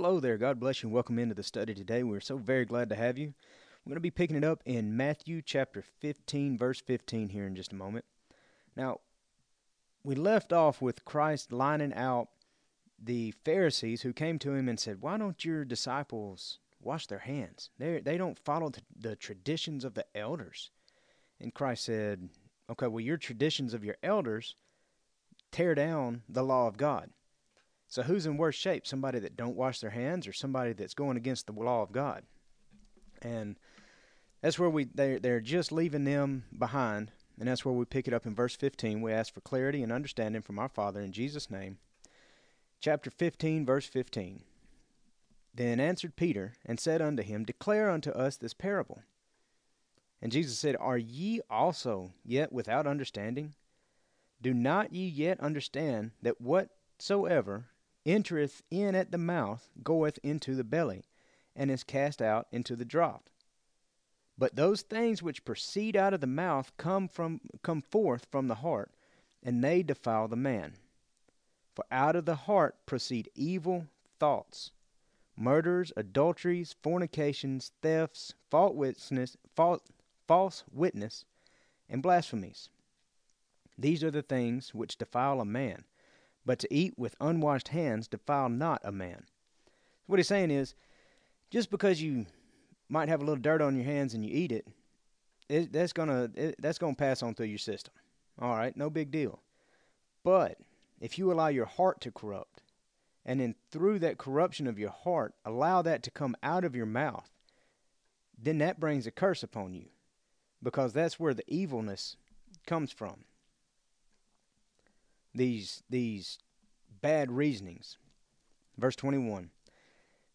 Hello there. God bless you and welcome into the study today. We're so very glad to have you. We're going to be picking it up in Matthew chapter 15, verse 15 here in just a moment. Now, we left off with Christ lining out the Pharisees who came to him and said, Why don't your disciples wash their hands? They, they don't follow the, the traditions of the elders. And Christ said, Okay, well, your traditions of your elders tear down the law of God. So who's in worse shape? Somebody that don't wash their hands or somebody that's going against the law of God? And that's where we they they're just leaving them behind, and that's where we pick it up in verse 15. We ask for clarity and understanding from our Father in Jesus' name. Chapter 15, verse 15. Then answered Peter and said unto him, Declare unto us this parable. And Jesus said, Are ye also yet without understanding? Do not ye yet understand that whatsoever entereth in at the mouth goeth into the belly, and is cast out into the draught. But those things which proceed out of the mouth come from come forth from the heart, and they defile the man. For out of the heart proceed evil thoughts, murders, adulteries, fornications, thefts, false witness, false, false witness, and blasphemies. These are the things which defile a man but to eat with unwashed hands defile not a man. What he's saying is, just because you might have a little dirt on your hands and you eat it, it that's gonna that's gonna pass on through your system. All right, no big deal. But if you allow your heart to corrupt, and then through that corruption of your heart, allow that to come out of your mouth, then that brings a curse upon you, because that's where the evilness comes from these these bad reasonings. Verse 21.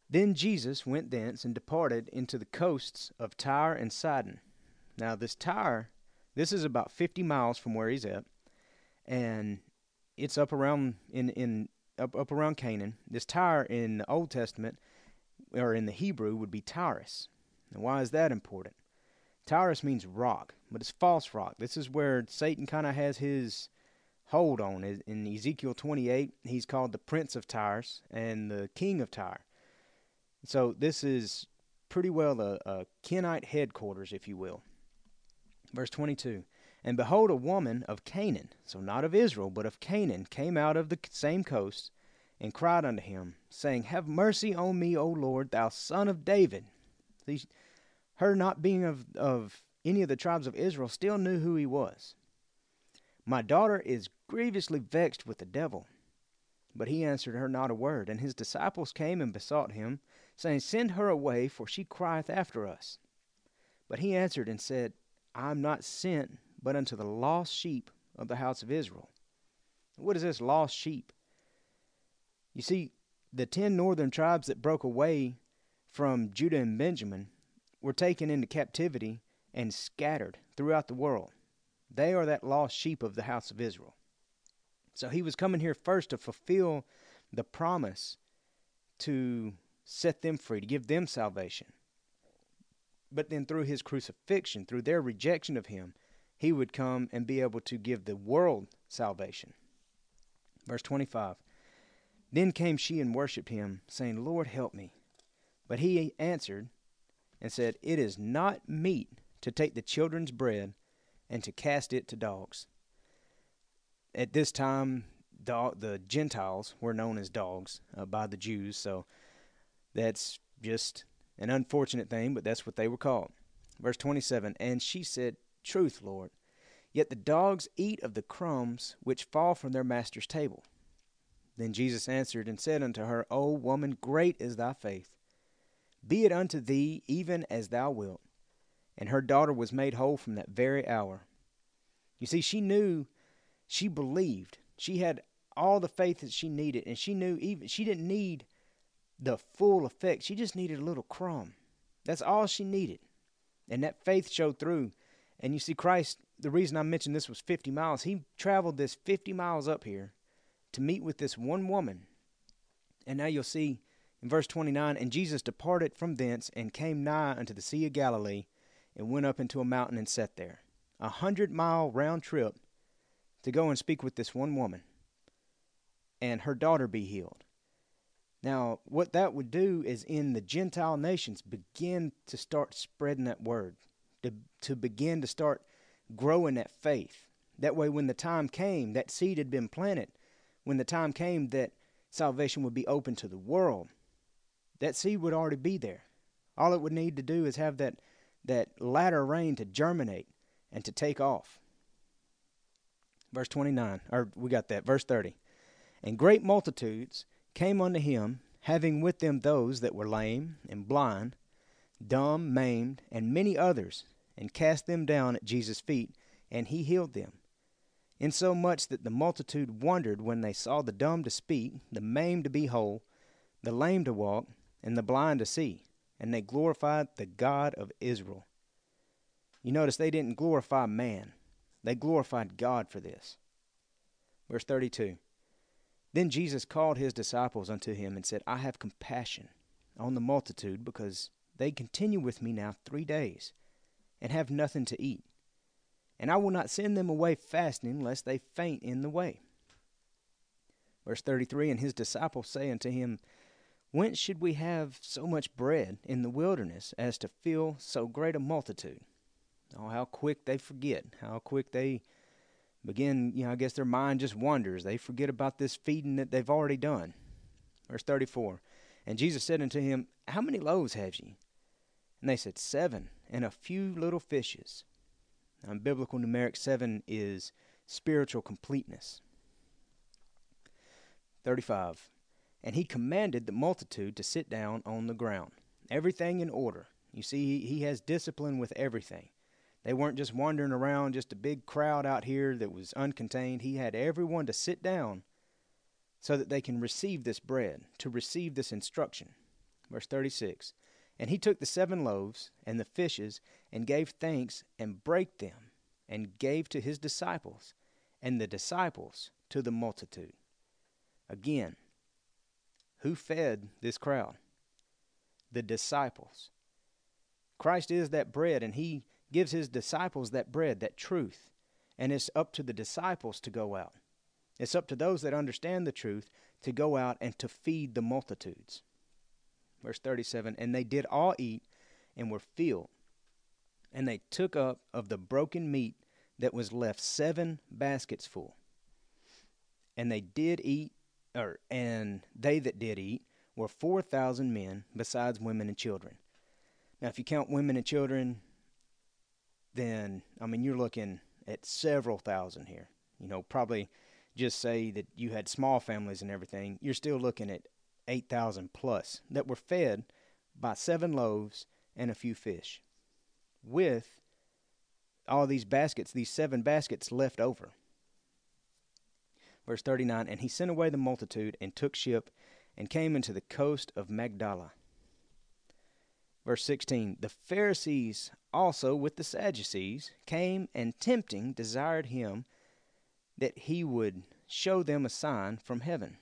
Then Jesus went thence and departed into the coasts of Tyre and Sidon. Now this Tyre, this is about 50 miles from where he's at, and it's up around in in up up around Canaan. This Tyre in the Old Testament or in the Hebrew would be Tyrus. And why is that important? Tyrus means rock, but it's false rock. This is where Satan kind of has his hold on. In Ezekiel 28, he's called the Prince of Tyre and the King of Tyre. So this is pretty well a, a Kenite headquarters, if you will. Verse 22 And behold, a woman of Canaan, so not of Israel, but of Canaan, came out of the same coast and cried unto him, saying, Have mercy on me, O Lord, thou son of David. See, her not being of, of any of the tribes of Israel still knew who he was. My daughter is grievously vexed with the devil. But he answered her not a word. And his disciples came and besought him, saying, Send her away, for she crieth after us. But he answered and said, I am not sent but unto the lost sheep of the house of Israel. What is this lost sheep? You see, the ten northern tribes that broke away from Judah and Benjamin were taken into captivity and scattered throughout the world. They are that lost sheep of the house of Israel. So he was coming here first to fulfill the promise to set them free, to give them salvation. But then through his crucifixion, through their rejection of him, he would come and be able to give the world salvation. Verse 25 Then came she and worshipped him, saying, Lord, help me. But he answered and said, It is not meet to take the children's bread and to cast it to dogs. At this time, dog, the Gentiles were known as dogs uh, by the Jews, so that's just an unfortunate thing, but that's what they were called. Verse 27 And she said, Truth, Lord, yet the dogs eat of the crumbs which fall from their master's table. Then Jesus answered and said unto her, O woman, great is thy faith. Be it unto thee even as thou wilt and her daughter was made whole from that very hour. You see, she knew, she believed, she had all the faith that she needed, and she knew even she didn't need the full effect. She just needed a little crumb. That's all she needed. And that faith showed through. And you see, Christ, the reason I mentioned this was 50 miles. He traveled this 50 miles up here to meet with this one woman. And now you'll see in verse 29 And Jesus departed from thence and came nigh unto the Sea of Galilee and went up into a mountain and sat there. A hundred mile round trip to go and speak with this one woman and her daughter be healed. Now, what that would do is in the Gentile nations begin to start spreading that word, to, to begin to start growing that faith. That way, when the time came, that seed had been planted. When the time came that salvation would be open to the world, that seed would already be there. All it would need to do is have that, that latter rain to germinate and to take off. Verse 29, or we got that, verse 30. And great multitudes came unto him, having with them those that were lame and blind, dumb, maimed, and many others, and cast them down at Jesus' feet, and he healed them. Insomuch that the multitude wondered when they saw the dumb to speak, the maimed to be whole, the lame to walk, and the blind to see, and they glorified the God of Israel. You notice they didn't glorify man, they glorified God for this. Verse 32 then Jesus called his disciples unto him and said, I have compassion on the multitude, because they continue with me now three days, and have nothing to eat. And I will not send them away fasting, lest they faint in the way. Verse 33 And his disciples say unto him, Whence should we have so much bread in the wilderness as to fill so great a multitude? Oh, how quick they forget, how quick they begin, you know, I guess their mind just wanders. They forget about this feeding that they've already done. Verse 34 And Jesus said unto him, How many loaves have ye? And they said, Seven, and a few little fishes. Now, biblical numeric seven is spiritual completeness. 35. And he commanded the multitude to sit down on the ground. Everything in order. You see, he has discipline with everything. They weren't just wandering around, just a big crowd out here that was uncontained. He had everyone to sit down so that they can receive this bread, to receive this instruction. Verse 36 And he took the seven loaves and the fishes, and gave thanks, and brake them, and gave to his disciples, and the disciples to the multitude. Again, who fed this crowd? The disciples. Christ is that bread, and he gives his disciples that bread, that truth. And it's up to the disciples to go out. It's up to those that understand the truth to go out and to feed the multitudes. Verse 37 And they did all eat and were filled. And they took up of the broken meat that was left seven baskets full. And they did eat, or and they that did eat were four thousand men, besides women and children. Now, if you count women and children, then I mean you're looking at several thousand here. You know, probably just say that you had small families and everything, you're still looking at 8,000 plus that were fed by seven loaves and a few fish with all these baskets, these seven baskets left over. Verse 39 And he sent away the multitude and took ship and came into the coast of Magdala. Verse 16 The Pharisees also with the Sadducees came and tempting desired him that he would show them a sign from heaven.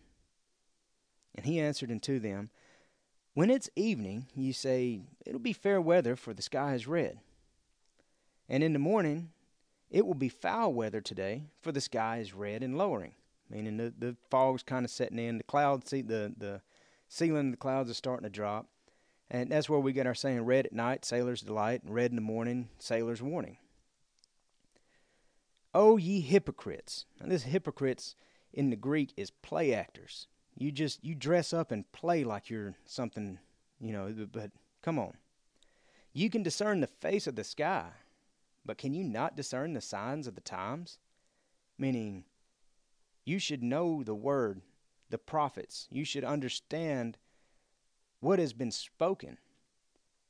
And he answered unto them, When it's evening, ye say, It'll be fair weather, for the sky is red. And in the morning, it will be foul weather today, for the sky is red and lowering. Meaning the, the fog's kind of setting in, the clouds, see the, the ceiling of the clouds is starting to drop. And that's where we get our saying red at night, sailor's delight, and red in the morning, sailor's warning. Oh, ye hypocrites. Now, this hypocrites in the Greek is play actors. You just, you dress up and play like you're something, you know, but come on. You can discern the face of the sky, but can you not discern the signs of the times? Meaning, you should know the word, the prophets. You should understand what has been spoken.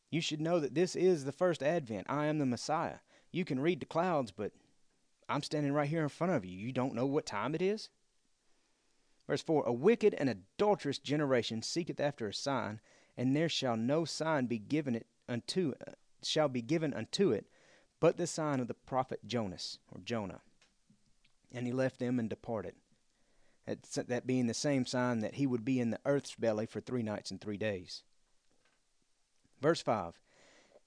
You should know that this is the first advent. I am the Messiah. You can read the clouds, but I'm standing right here in front of you. You don't know what time it is? Verse 4 A wicked and adulterous generation seeketh after a sign, and there shall no sign be given it unto shall be given unto it, but the sign of the prophet Jonas or Jonah. And he left them and departed. That, being the same sign that he would be in the earth's belly for three nights and three days. Verse 5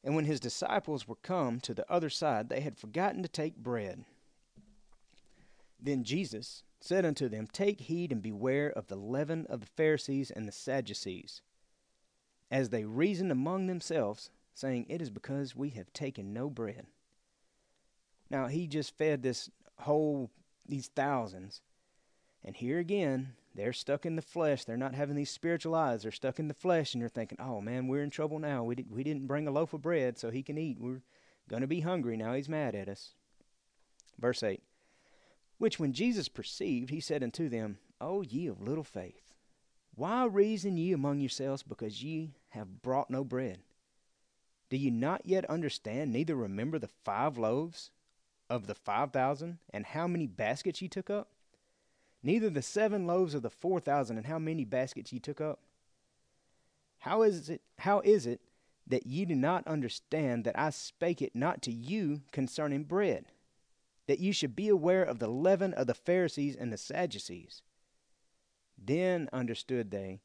And when his disciples were come to the other side, they had forgotten to take bread. Then Jesus said unto them, Take heed and beware of the leaven of the Pharisees and the Sadducees. As they reasoned among themselves, saying, It is because we have taken no bread. Now he just fed this whole these thousands. And here again, they're stuck in the flesh. They're not having these spiritual eyes. They're stuck in the flesh, and you're thinking, "Oh man, we're in trouble now. We did, we didn't bring a loaf of bread so he can eat. We're going to be hungry now. He's mad at us." Verse eight. Which when Jesus perceived, he said unto them, O ye of little faith, why reason ye among yourselves because ye have brought no bread? Do ye not yet understand, neither remember the five loaves of the five thousand, and how many baskets ye took up? Neither the seven loaves of the four thousand, and how many baskets ye took up? How is it how is it that ye do not understand that I spake it not to you concerning bread, that ye should be aware of the leaven of the Pharisees and the Sadducees? Then understood they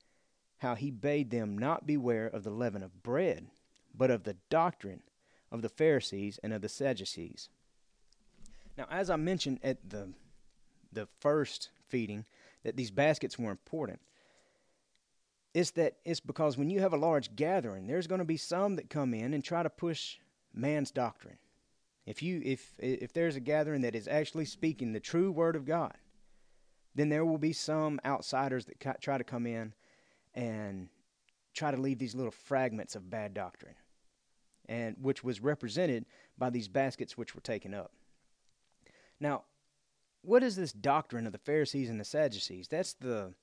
how he bade them not beware of the leaven of bread, but of the doctrine of the Pharisees and of the Sadducees. Now, as I mentioned at the the first feeding, that these baskets were important. It's that it's because when you have a large gathering, there's going to be some that come in and try to push man's doctrine. If you if if there's a gathering that is actually speaking the true word of God, then there will be some outsiders that try to come in and try to leave these little fragments of bad doctrine, and which was represented by these baskets which were taken up. Now, what is this doctrine of the Pharisees and the Sadducees? That's the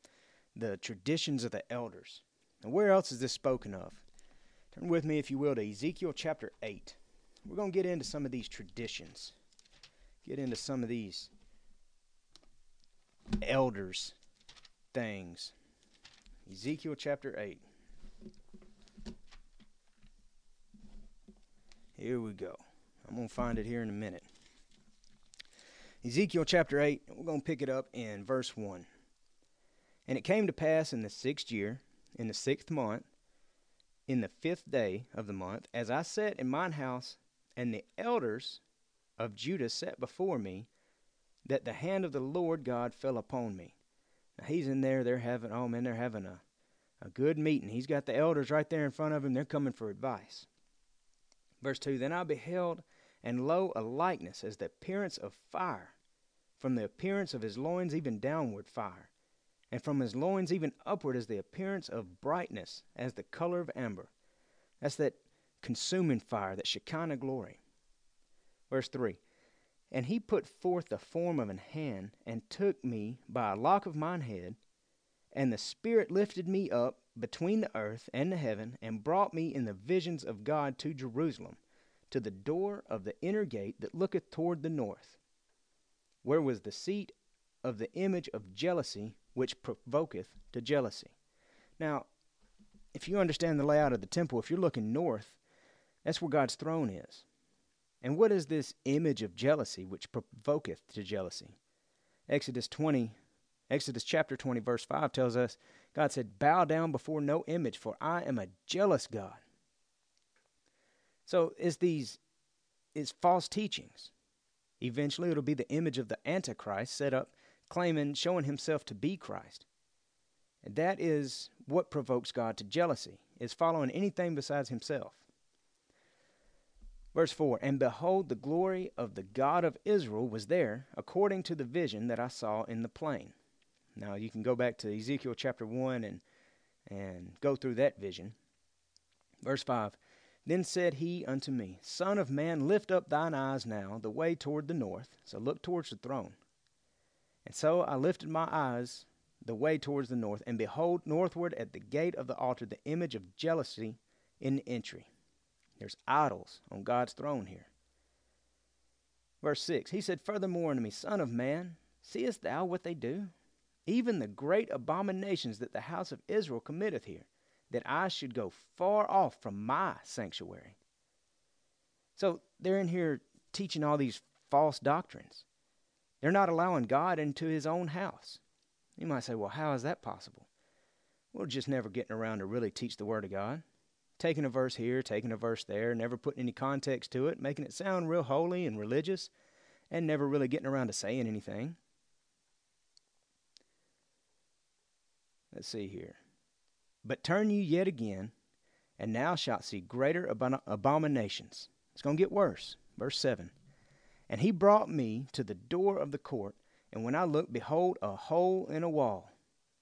the traditions of the elders. And where else is this spoken of? Turn with me, if you will, to Ezekiel chapter 8. We're going to get into some of these traditions, get into some of these elders things. Ezekiel chapter 8. Here we go. I'm going to find it here in a minute. Ezekiel chapter 8, we're going to pick it up in verse 1. And it came to pass in the sixth year, in the sixth month, in the fifth day of the month, as I sat in mine house, and the elders of Judah sat before me, that the hand of the Lord God fell upon me. Now he's in there, they're having, oh man, they're having a, a good meeting. He's got the elders right there in front of him, they're coming for advice. Verse 2 Then I beheld, and lo, a likeness as the appearance of fire from the appearance of his loins even downward fire, and from his loins even upward as the appearance of brightness, as the color of amber. That's that consuming fire, that Shekinah glory. Verse 3 And he put forth the form of an hand, and took me by a lock of mine head, and the Spirit lifted me up between the earth and the heaven, and brought me in the visions of God to Jerusalem, to the door of the inner gate that looketh toward the north where was the seat of the image of jealousy which provoketh to jealousy. Now, if you understand the layout of the temple, if you're looking north, that's where God's throne is. And what is this image of jealousy which provoketh to jealousy? Exodus 20, Exodus chapter 20, verse 5 tells us God said, Bow down before no image, for I am a jealous God. So it's these it's false teachings. Eventually, it'll be the image of the Antichrist set up, claiming, showing himself to be Christ. And that is what provokes God to jealousy, is following anything besides himself. Verse 4 And behold, the glory of the God of Israel was there, according to the vision that I saw in the plain. Now, you can go back to Ezekiel chapter 1 and, and go through that vision. Verse 5 then said he unto me, Son of man, lift up thine eyes now the way toward the north. So look towards the throne. And so I lifted my eyes the way towards the north, and behold, northward at the gate of the altar the image of jealousy in the entry. There's idols on God's throne here. Verse 6 He said furthermore unto me, Son of man, seest thou what they do? even the great abominations that the house of Israel committeth here, that I should go far off from my sanctuary. So they're in here teaching all these false doctrines. They're not allowing God into his own house. You might say, well, how is that possible? We're just never getting around to really teach the Word of God. Taking a verse here, taking a verse there, never putting any context to it, making it sound real holy and religious, and never really getting around to saying anything. Let's see here. But turn you yet again, and now shalt see greater abominations. It's going to get worse. Verse 7. And he brought me to the door of the court, and when I looked, behold, a hole in a wall.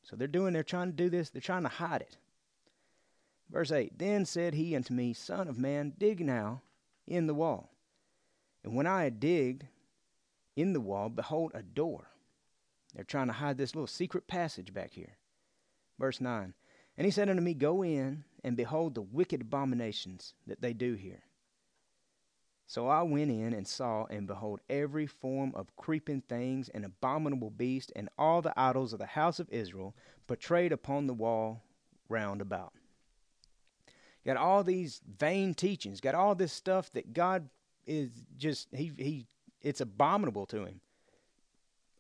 So they're doing, they're trying to do this, they're trying to hide it. Verse 8 Then said he unto me, Son of man, dig now in the wall. And when I had digged in the wall, behold, a door. They're trying to hide this little secret passage back here. Verse 9 And he said unto me, Go in and behold the wicked abominations that they do here. So I went in and saw, and behold, every form of creeping things and abominable beast, and all the idols of the house of Israel portrayed upon the wall round about. got all these vain teachings, got all this stuff that God is just he he it's abominable to him.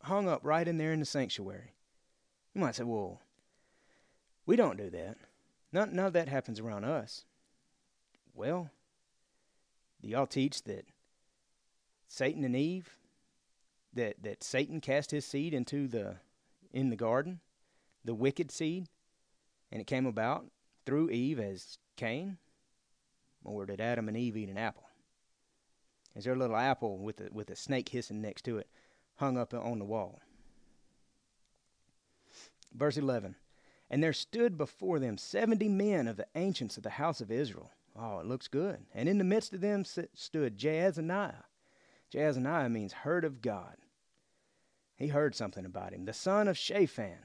Hung up right in there in the sanctuary. You might say, well, we don't do that. None, none of that happens around us. Well, do y'all teach that Satan and Eve, that, that Satan cast his seed into the in the garden, the wicked seed, and it came about through Eve as Cain? Or did Adam and Eve eat an apple? Is there a little apple with a, with a snake hissing next to it hung up on the wall? Verse 11 And there stood before them seventy men of the ancients of the house of Israel Oh, it looks good. And in the midst of them stood Jaazaniah. Jaazaniah means heard of God. He heard something about him. The son of Shaphan,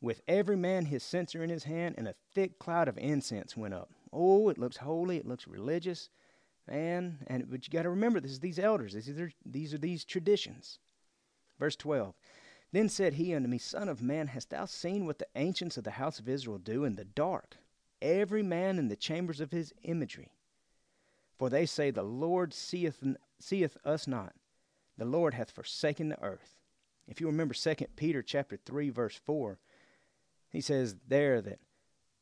with every man his censer in his hand, and a thick cloud of incense went up. Oh, it looks holy. It looks religious. Man, and but you got to remember this is these elders. These are, these are these traditions. Verse 12. Then said he unto me, Son of man, hast thou seen what the ancients of the house of Israel do in the dark? every man in the chambers of his imagery. For they say, The Lord seeth, seeth us not, the Lord hath forsaken the earth. If you remember 2 Peter chapter 3, verse 4, he says there that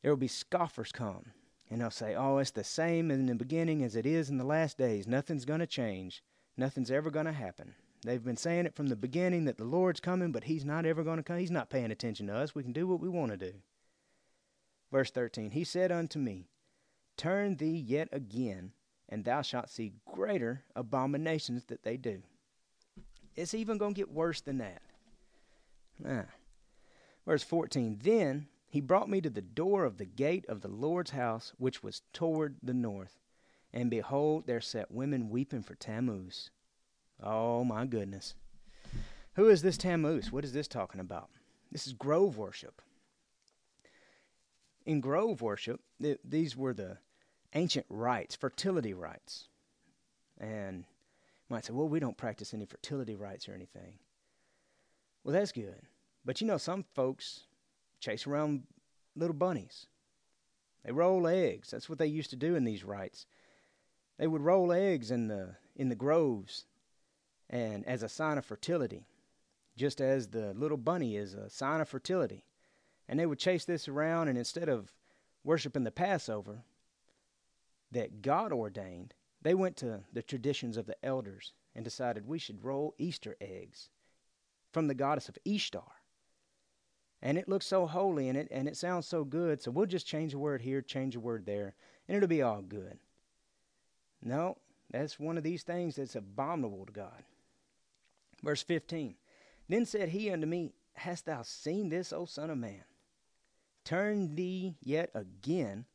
there will be scoffers come, and they'll say, Oh, it's the same in the beginning as it is in the last days. Nothing's going to change. Nothing's ever going to happen. They've been saying it from the beginning that the Lord's coming, but He's not ever going to come. He's not paying attention to us. We can do what we want to do. Verse 13 He said unto me, Turn thee yet again, and thou shalt see greater abominations that they do. It's even going to get worse than that. Ah. Verse 14 Then he brought me to the door of the gate of the Lord's house, which was toward the north. And behold, there sat women weeping for Tammuz. Oh, my goodness. Who is this Tammuz? What is this talking about? This is grove worship in grove worship, th- these were the ancient rites, fertility rites. And you might say, well, we don't practice any fertility rites or anything. Well, that's good. But you know, some folks chase around little bunnies. They roll eggs. That's what they used to do in these rites. They would roll eggs in the in the groves and as a sign of fertility, just as the little bunny is a sign of fertility. And they would chase this around, and instead of worshiping the Passover that God ordained, they went to the traditions of the elders and decided we should roll Easter eggs from the goddess of Ishtar. And it looks so holy and it and it sounds so good, so we'll just change a word here, change a word there, and it'll be all good. No, that's one of these things that's abominable to God. Verse 15 Then said he unto me, Hast thou seen this, O Son of Man? Turn thee yet again,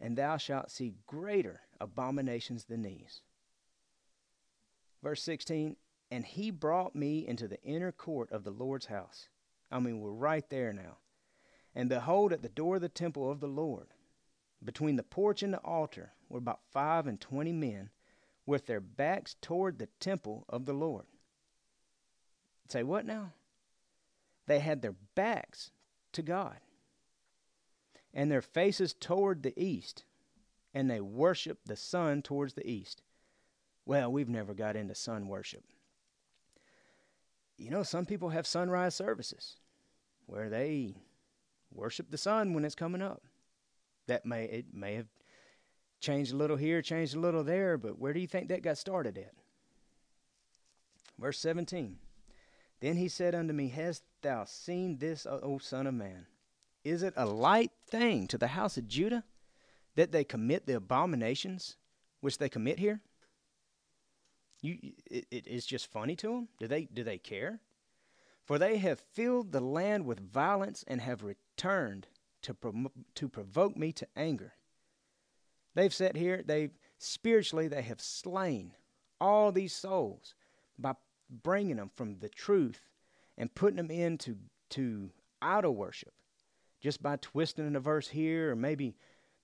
and thou shalt see greater abominations than these. Verse 16 And he brought me into the inner court of the Lord's house. I mean, we're right there now. And behold, at the door of the temple of the Lord, between the porch and the altar, were about five and twenty men with their backs toward the temple of the Lord. Say, what now? they had their backs to God and their faces toward the east, and they worshiped the sun towards the east. Well, we've never got into sun worship. You know, some people have sunrise services where they worship the sun when it's coming up. That may it may have changed a little here, changed a little there, but where do you think that got started at? Verse 17. Then he said unto me, Hast thou seen this, O Son of Man? Is it a light thing to the house of Judah that they commit the abominations which they commit here? You, it, it is just funny to them. Do they do they care? For they have filled the land with violence and have returned to to provoke me to anger. They've sat here. They spiritually they have slain all these souls by bringing them from the truth and putting them into to idol worship. Just by twisting a verse here or maybe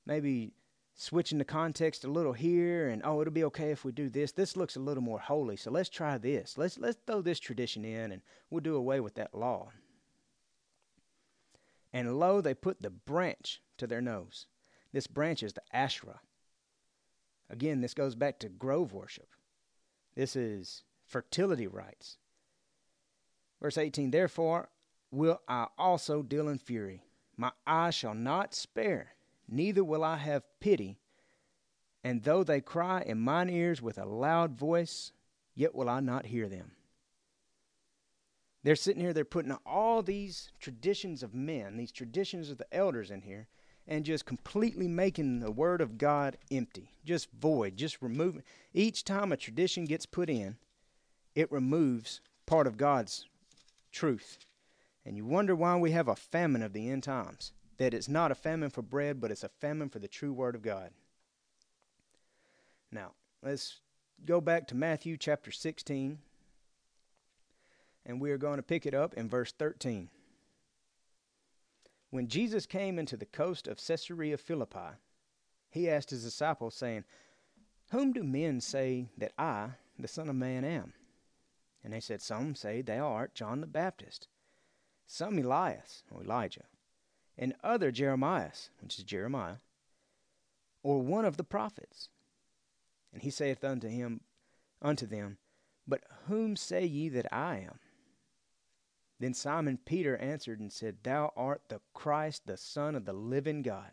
maybe switching the context a little here and oh it'll be okay if we do this. This looks a little more holy so let's try this. Let's let's throw this tradition in and we'll do away with that law. And lo they put the branch to their nose. This branch is the asherah. Again this goes back to grove worship. This is fertility rites verse 18 therefore will i also deal in fury my eye shall not spare, neither will I have pity. And though they cry in mine ears with a loud voice, yet will I not hear them. They're sitting here, they're putting all these traditions of men, these traditions of the elders in here, and just completely making the word of God empty, just void, just removing. Each time a tradition gets put in, it removes part of God's truth. And you wonder why we have a famine of the end times. That it's not a famine for bread, but it's a famine for the true word of God. Now, let's go back to Matthew chapter 16, and we are going to pick it up in verse 13. When Jesus came into the coast of Caesarea Philippi, he asked his disciples, saying, Whom do men say that I, the Son of Man, am? And they said, Some say thou art John the Baptist some Elias, or Elijah, and other Jeremias, which is Jeremiah, or one of the prophets. And he saith unto him, unto them, But whom say ye that I am? Then Simon Peter answered and said, Thou art the Christ, the Son of the living God.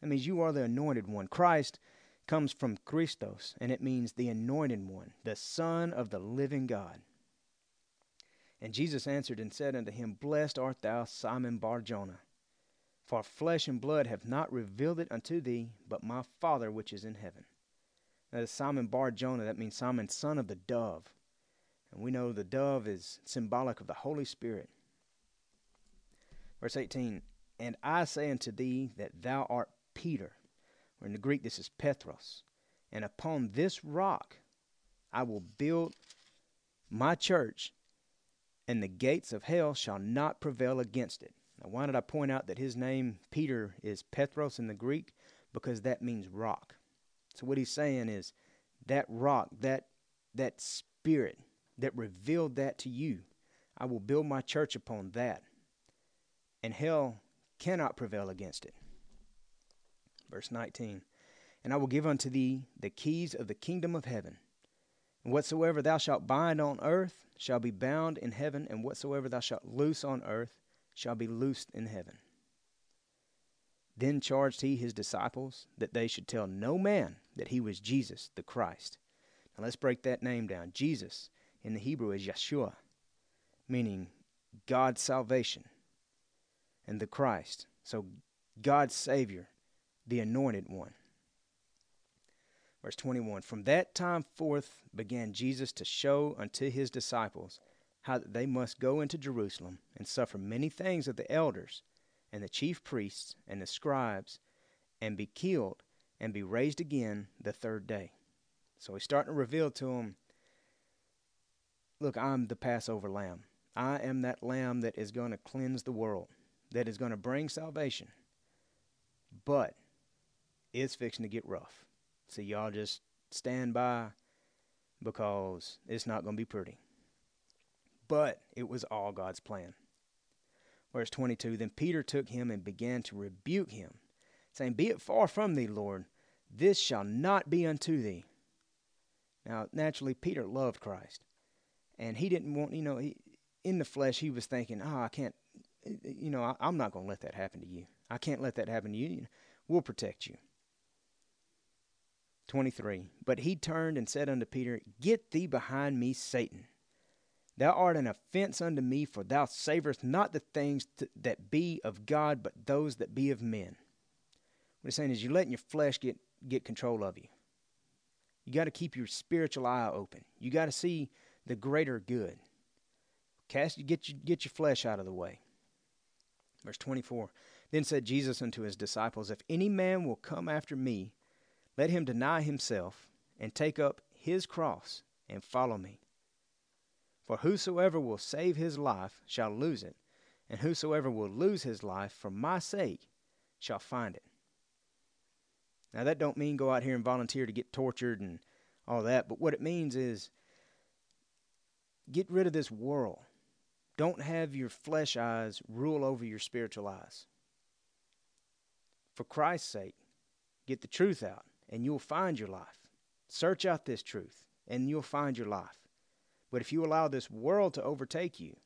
That means you are the anointed one. Christ comes from Christos, and it means the anointed one, the Son of the living God. And Jesus answered and said unto him, Blessed art thou, Simon Barjona, for flesh and blood have not revealed it unto thee, but my Father which is in heaven. That is Simon Bar Jonah, that means Simon, son of the dove. And we know the dove is symbolic of the Holy Spirit. Verse 18, And I say unto thee that thou art Peter, or in the Greek this is Petros, and upon this rock I will build my church, and the gates of hell shall not prevail against it. Now, why did I point out that his name, Peter, is Petros in the Greek? Because that means rock. So what he's saying is that rock, that that spirit that revealed that to you, I will build my church upon that. And hell cannot prevail against it. Verse 19. And I will give unto thee the keys of the kingdom of heaven. And whatsoever thou shalt bind on earth shall be bound in heaven, and whatsoever thou shalt loose on earth shall be loosed in heaven. Then charged he his disciples that they should tell no man that he was Jesus the Christ. Now let's break that name down. Jesus in the Hebrew is Yeshua, meaning God's salvation, and the Christ. So God's Savior, the anointed one. Verse 21 From that time forth began Jesus to show unto his disciples how that they must go into Jerusalem and suffer many things of the elders and the chief priests and the scribes and be killed and be raised again the third day. So he's starting to reveal to them look, I'm the Passover lamb. I am that lamb that is going to cleanse the world, that is going to bring salvation. But it's fixing to get rough. So y'all just stand by because it's not going to be pretty. but it was all God's plan. Verse 22 Then Peter took him and began to rebuke him, saying, Be it far from thee, Lord, this shall not be unto thee. Now, naturally, Peter loved Christ, and he didn't want, you know, he, in the flesh, he was thinking, Oh, I can't, you know, I, am not going to let that happen to you. I can't let that happen to you. We'll protect you. 23. But he turned and said unto Peter, Get thee behind me, Satan. Thou art an offense unto me, for thou savorest not the things that be of God, but those that be of men. What he's saying is, you're letting your flesh get, get control of you. You got to keep your spiritual eye open. You got to see the greater good. Cast, get your, get your flesh out of the way. Verse 24. Then said Jesus unto his disciples, If any man will come after me, let him deny himself and take up his cross and follow me. For whosoever will save his life shall lose it, and whosoever will lose his life for my sake shall find it. Now that don't mean go out here and volunteer to get tortured and all that, but what it means is get rid of this world. Don't have your flesh eyes rule over your spiritual eyes. For Christ's sake, get the truth out and you'll find your life. Search out this truth, and you'll find your life. But if you allow this world to overtake you,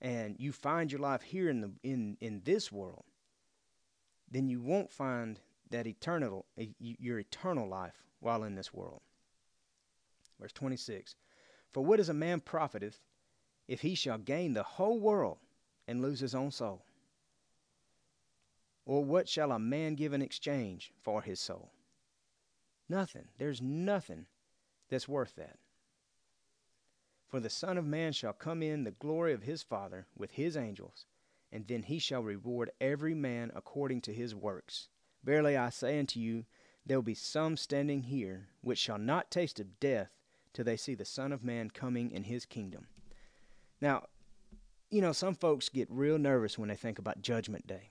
and you find your life here in the in in this world, then you won't find that eternal your eternal life while in this world. Verse 26 For what is a man profiteth if he shall gain the whole world and lose his own soul? Or what shall a man give in exchange for his soul? Nothing. There's nothing that's worth that. For the Son of Man shall come in the glory of his Father with his angels, and then he shall reward every man according to his works. Verily I say unto you, there will be some standing here which shall not taste of death till they see the Son of Man coming in his kingdom. Now, you know, some folks get real nervous when they think about Judgment Day.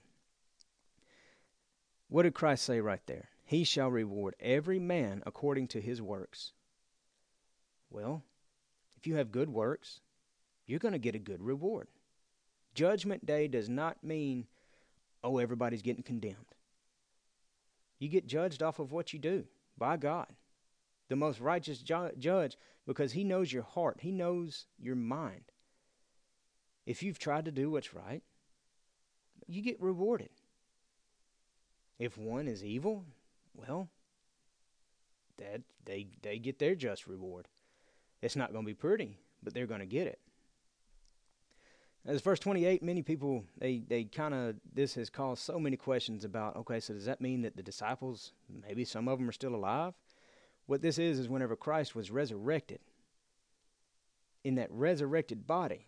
What did Christ say right there? He shall reward every man according to his works. Well, if you have good works, you're going to get a good reward. Judgment day does not mean, oh, everybody's getting condemned. You get judged off of what you do by God, the most righteous ju- judge, because He knows your heart, He knows your mind. If you've tried to do what's right, you get rewarded. If one is evil, well, that they they get their just reward. It's not going to be pretty, but they're going to get it. As verse 28, many people they they kind of this has caused so many questions about. Okay, so does that mean that the disciples, maybe some of them are still alive? What this is is whenever Christ was resurrected, in that resurrected body,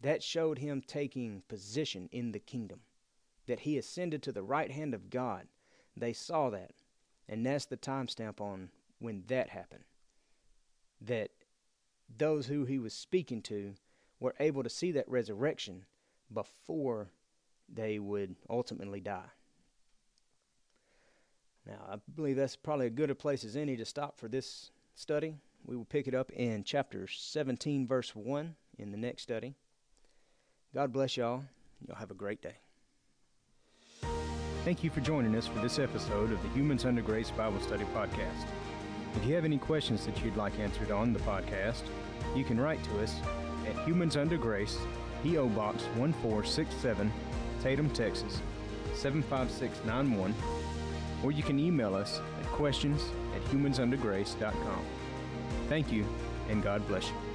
that showed him taking position in the kingdom, that he ascended to the right hand of God. They saw that. And that's the timestamp on when that happened. That those who he was speaking to were able to see that resurrection before they would ultimately die. Now, I believe that's probably a good a place as any to stop for this study. We will pick it up in chapter 17, verse 1 in the next study. God bless y'all. Y'all have a great day. Thank you for joining us for this episode of the Humans Under Grace Bible Study Podcast. If you have any questions that you'd like answered on the podcast, you can write to us at Humans Under Grace, P.O. Box 1467, Tatum, Texas 75691, or you can email us at questions at humansundergrace.com. Thank you, and God bless you.